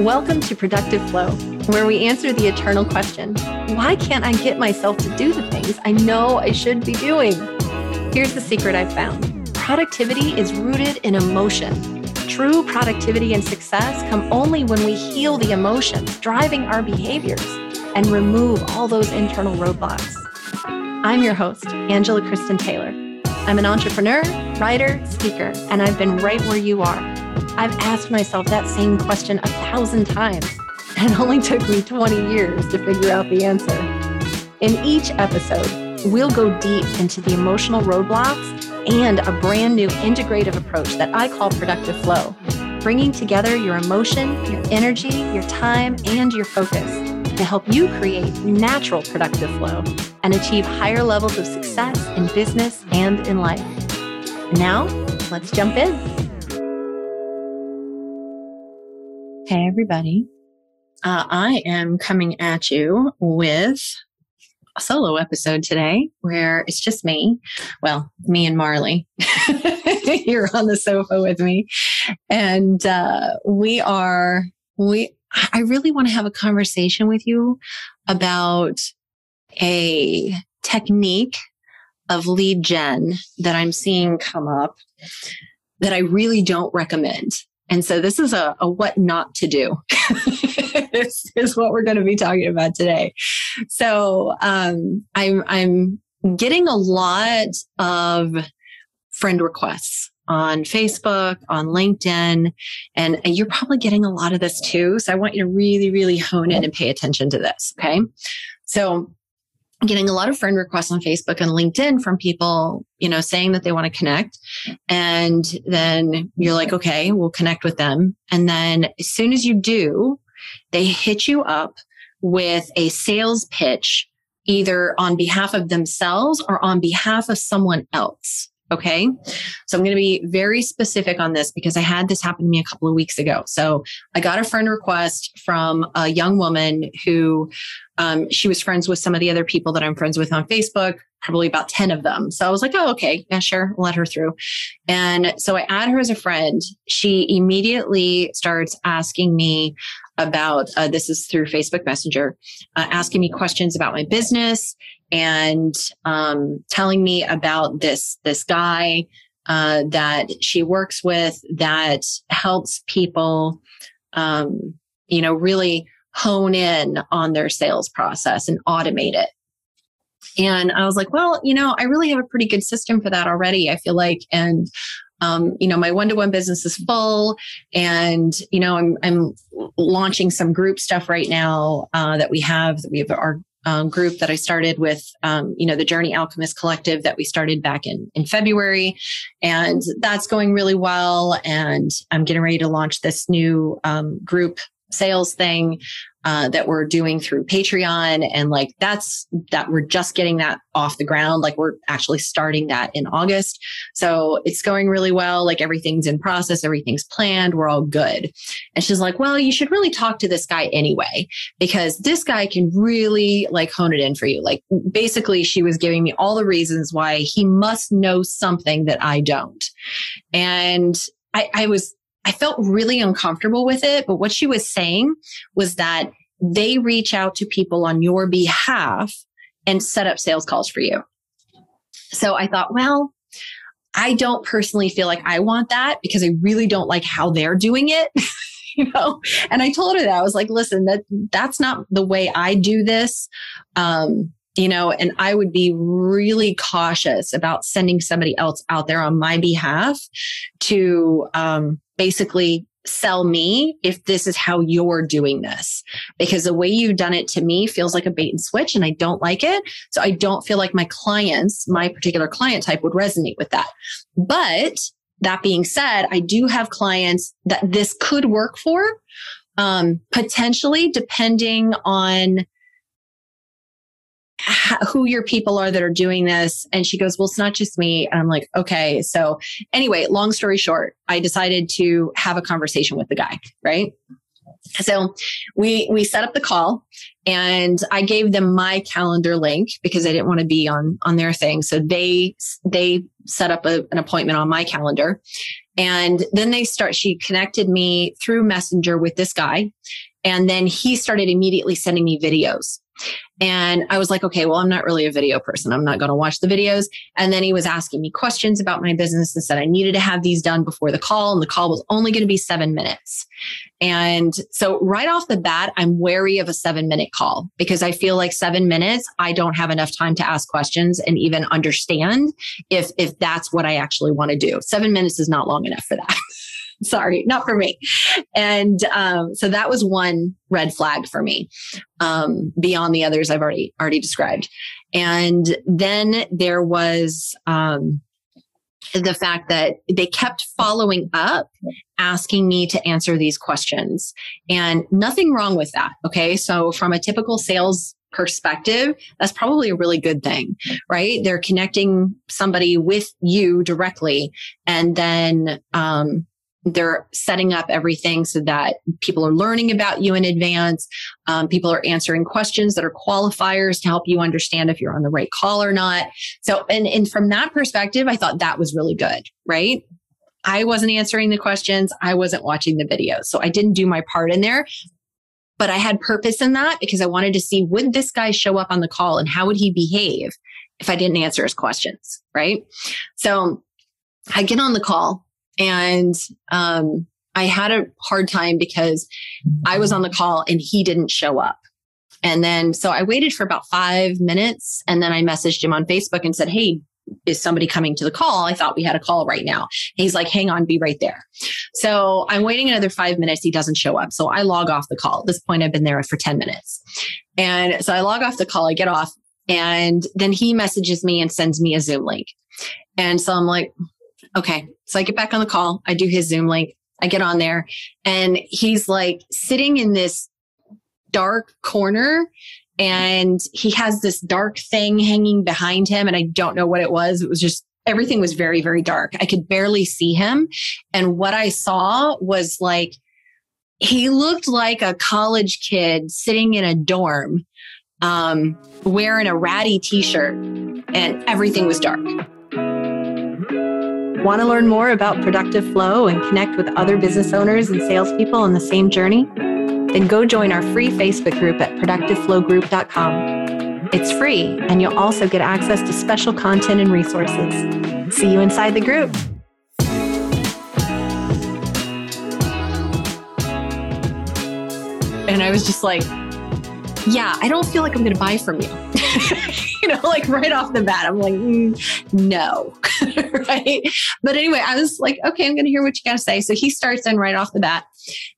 Welcome to Productive Flow, where we answer the eternal question why can't I get myself to do the things I know I should be doing? Here's the secret I've found productivity is rooted in emotion. True productivity and success come only when we heal the emotions driving our behaviors and remove all those internal roadblocks. I'm your host, Angela Kristen Taylor. I'm an entrepreneur, writer, speaker, and I've been right where you are. I've asked myself that same question a thousand times, and it only took me 20 years to figure out the answer. In each episode, we'll go deep into the emotional roadblocks and a brand new integrative approach that I call productive flow, bringing together your emotion, your energy, your time, and your focus to help you create natural productive flow and achieve higher levels of success in business and in life. Now, let's jump in. Hey, everybody. Uh, I am coming at you with a solo episode today where it's just me. Well, me and Marley here on the sofa with me. And uh, we are, we, I really want to have a conversation with you about a technique of lead gen that I'm seeing come up that I really don't recommend. And so this is a, a what not to do. this is what we're going to be talking about today. So um, I'm I'm getting a lot of friend requests on Facebook, on LinkedIn, and you're probably getting a lot of this too. So I want you to really, really hone in and pay attention to this. Okay. So getting a lot of friend requests on Facebook and LinkedIn from people, you know, saying that they want to connect. And then you're like, okay, we'll connect with them. And then as soon as you do, they hit you up with a sales pitch, either on behalf of themselves or on behalf of someone else. Okay. So I'm going to be very specific on this because I had this happen to me a couple of weeks ago. So I got a friend request from a young woman who um, she was friends with some of the other people that I'm friends with on Facebook, probably about 10 of them. So I was like, oh, okay. Yeah, sure. Let her through. And so I add her as a friend. She immediately starts asking me about uh, this is through Facebook Messenger, uh, asking me questions about my business and um, telling me about this this guy uh, that she works with that helps people, um, you know, really hone in on their sales process and automate it. And I was like, well, you know, I really have a pretty good system for that already. I feel like, and um, you know, my one-to-one business is full, and you know, I'm I'm launching some group stuff right now uh, that we have. that We have our um, group that I started with, um, you know, the Journey Alchemist Collective that we started back in in February, and that's going really well. And I'm getting ready to launch this new um, group sales thing uh, that we're doing through Patreon. And like that's that we're just getting that off the ground. Like we're actually starting that in August. So it's going really well. Like everything's in process, everything's planned. We're all good. And she's like, well, you should really talk to this guy anyway, because this guy can really like hone it in for you. Like basically, she was giving me all the reasons why he must know something that I don't. And I, I was I felt really uncomfortable with it. But what she was saying was that they reach out to people on your behalf and set up sales calls for you. So I thought, well, I don't personally feel like I want that because I really don't like how they're doing it. you know, and I told her that I was like, listen, that that's not the way I do this. Um, you know, and I would be really cautious about sending somebody else out there on my behalf to um, basically sell me if this is how you're doing this because the way you've done it to me feels like a bait and switch and I don't like it. So I don't feel like my clients, my particular client type would resonate with that. But that being said, I do have clients that this could work for, um, potentially depending on who your people are that are doing this. And she goes, Well, it's not just me. And I'm like, Okay. So, anyway, long story short, I decided to have a conversation with the guy, right? So we we set up the call and I gave them my calendar link because I didn't want to be on on their thing. So they they set up a, an appointment on my calendar. And then they start she connected me through Messenger with this guy and then he started immediately sending me videos. And I was like, okay, well, I'm not really a video person. I'm not going to watch the videos. And then he was asking me questions about my business and said I needed to have these done before the call. And the call was only going to be seven minutes. And so right off the bat, I'm wary of a seven minute call because I feel like seven minutes, I don't have enough time to ask questions and even understand if, if that's what I actually want to do. Seven minutes is not long enough for that. Sorry, not for me. And um, so that was one red flag for me, um, beyond the others I've already already described. And then there was um, the fact that they kept following up, asking me to answer these questions, and nothing wrong with that. Okay, so from a typical sales perspective, that's probably a really good thing, right? They're connecting somebody with you directly, and then um, they're setting up everything so that people are learning about you in advance. Um, people are answering questions that are qualifiers to help you understand if you're on the right call or not. So, and, and from that perspective, I thought that was really good, right? I wasn't answering the questions. I wasn't watching the videos. So I didn't do my part in there, but I had purpose in that because I wanted to see would this guy show up on the call and how would he behave if I didn't answer his questions, right? So I get on the call and um, I had a hard time because I was on the call and he didn't show up. And then, so I waited for about five minutes and then I messaged him on Facebook and said, Hey, is somebody coming to the call? I thought we had a call right now. He's like, hang on, be right there. So I'm waiting another five minutes. He doesn't show up. So I log off the call. At this point, I've been there for 10 minutes. And so I log off the call, I get off, and then he messages me and sends me a Zoom link. And so I'm like, Okay. So I get back on the call. I do his Zoom link. I get on there and he's like sitting in this dark corner and he has this dark thing hanging behind him. And I don't know what it was. It was just everything was very, very dark. I could barely see him. And what I saw was like, he looked like a college kid sitting in a dorm, um, wearing a ratty t shirt, and everything was dark. Want to learn more about productive flow and connect with other business owners and salespeople on the same journey? Then go join our free Facebook group at productiveflowgroup.com. It's free, and you'll also get access to special content and resources. See you inside the group. And I was just like, yeah, I don't feel like I'm going to buy from you. you know, like right off the bat, I'm like, mm, no. right. But anyway, I was like, okay, I'm going to hear what you got to say. So he starts in right off the bat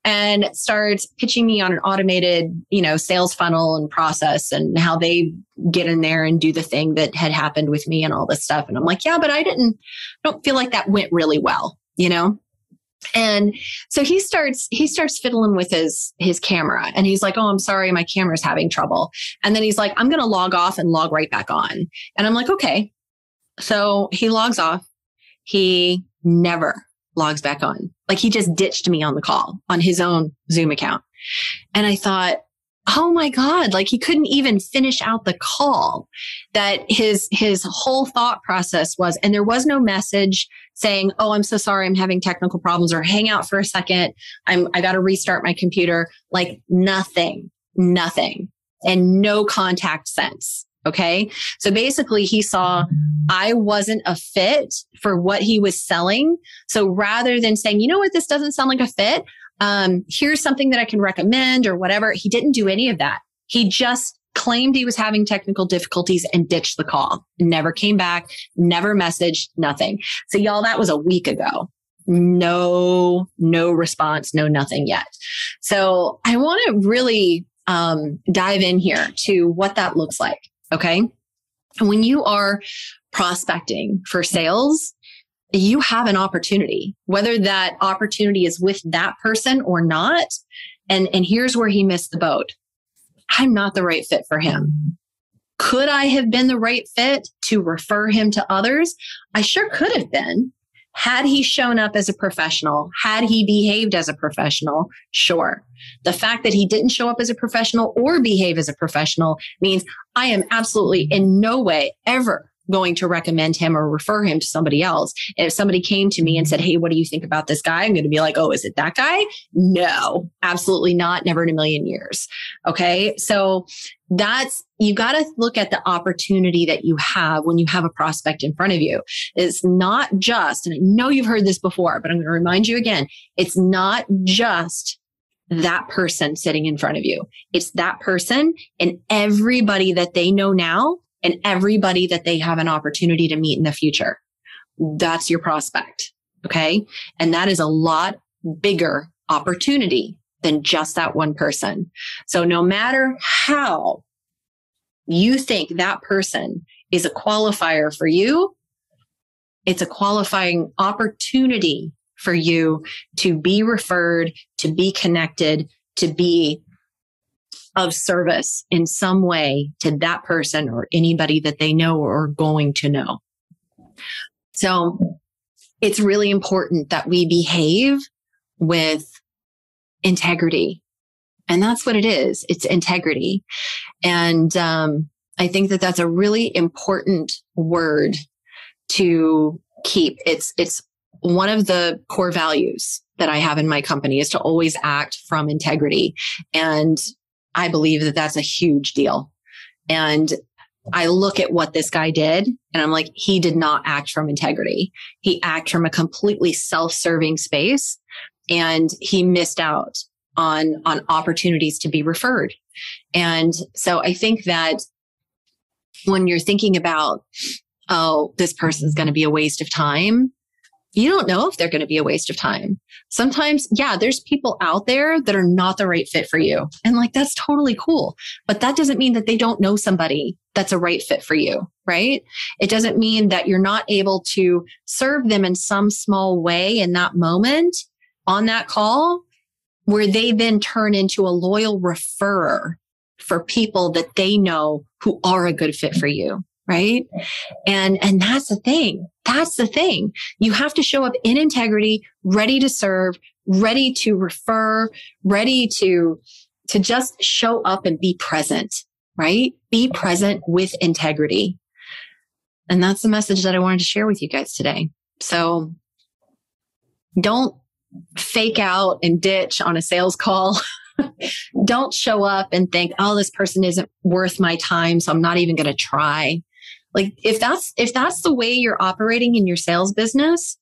and starts pitching me on an automated, you know, sales funnel and process and how they get in there and do the thing that had happened with me and all this stuff. And I'm like, yeah, but I didn't, I don't feel like that went really well, you know? And so he starts he starts fiddling with his his camera and he's like oh i'm sorry my camera's having trouble. And then he's like i'm going to log off and log right back on. And i'm like okay. So he logs off. He never logs back on. Like he just ditched me on the call on his own zoom account. And i thought oh my god like he couldn't even finish out the call that his his whole thought process was and there was no message saying oh i'm so sorry i'm having technical problems or hang out for a second. I'm i got to restart my computer. Like nothing nothing and no contact sense okay? So basically he saw i wasn't a fit for what he was selling. So rather than saying you know what? This doesn't sound like a fit. Um, here's something that I can recommend or whatever. He didn't do any of that. He just claimed he was having technical difficulties and ditched the call. Never came back, never messaged, nothing. So y'all, that was a week ago. No, no response, no nothing yet. So I want to really um, dive in here to what that looks like. Okay. When you are prospecting for sales, you have an opportunity, whether that opportunity is with that person or not. And, and here's where he missed the boat. I'm not the right fit for him. Could I have been the right fit to refer him to others? I sure could have been. Had he shown up as a professional, had he behaved as a professional, sure. The fact that he didn't show up as a professional or behave as a professional means I am absolutely in no way ever going to recommend him or refer him to somebody else. And if somebody came to me and said, Hey, what do you think about this guy? I'm going to be like, Oh, is it that guy? No, absolutely not. Never in a million years. Okay. So that's, you got to look at the opportunity that you have when you have a prospect in front of you. It's not just, and I know you've heard this before, but I'm going to remind you again, it's not just that person sitting in front of you. It's that person and everybody that they know now and everybody that they have an opportunity to meet in the future. That's your prospect. Okay. And that is a lot bigger opportunity than just that one person. So no matter how you think that person is a qualifier for you, it's a qualifying opportunity for you to be referred, to be connected, to be of service in some way to that person or anybody that they know or going to know. So it's really important that we behave with integrity. And that's what it is. It's integrity. And um, I think that that's a really important word to keep. It's, it's one of the core values that I have in my company is to always act from integrity. And I believe that that's a huge deal. And I look at what this guy did and I'm like, he did not act from integrity. He acted from a completely self-serving space and he missed out on, on opportunities to be referred. And so I think that when you're thinking about, oh, this person's going to be a waste of time, you don't know if they're going to be a waste of time. Sometimes, yeah, there's people out there that are not the right fit for you. And like, that's totally cool. But that doesn't mean that they don't know somebody that's a right fit for you, right? It doesn't mean that you're not able to serve them in some small way in that moment on that call where they then turn into a loyal referrer for people that they know who are a good fit for you right? And and that's the thing. That's the thing. You have to show up in integrity ready to serve ready to refer ready to to just show up and be present right? Be present with integrity. And that's the message that i wanted to share with you guys today. So don't fake out and ditch on a sales call. Don't show up and think, oh, this person isn't worth my time. So I'm not even going to try. Like if that's if that's the way you're operating in your sales business,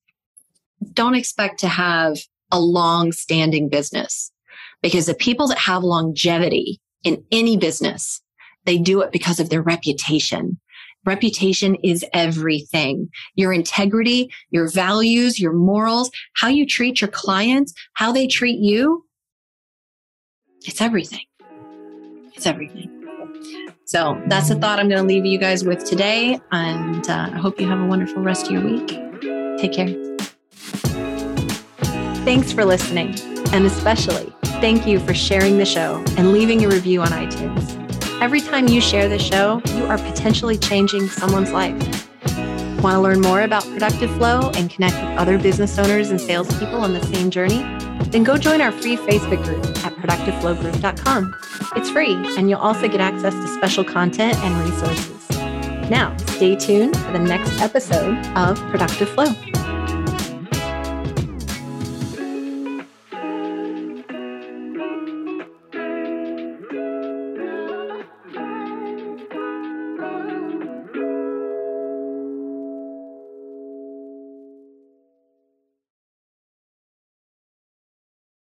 don't expect to have a long standing business because the people that have longevity in any business, they do it because of their reputation. Reputation is everything. Your integrity, your values, your morals, how you treat your clients, how they treat you. It's everything. It's everything. So that's the thought I'm going to leave you guys with today. And uh, I hope you have a wonderful rest of your week. Take care. Thanks for listening. And especially, thank you for sharing the show and leaving a review on iTunes. Every time you share the show, you are potentially changing someone's life. Want to learn more about Productive Flow and connect with other business owners and salespeople on the same journey? Then go join our free Facebook group productiveflowgroup.com. It's free, and you'll also get access to special content and resources. Now, stay tuned for the next episode of Productive Flow.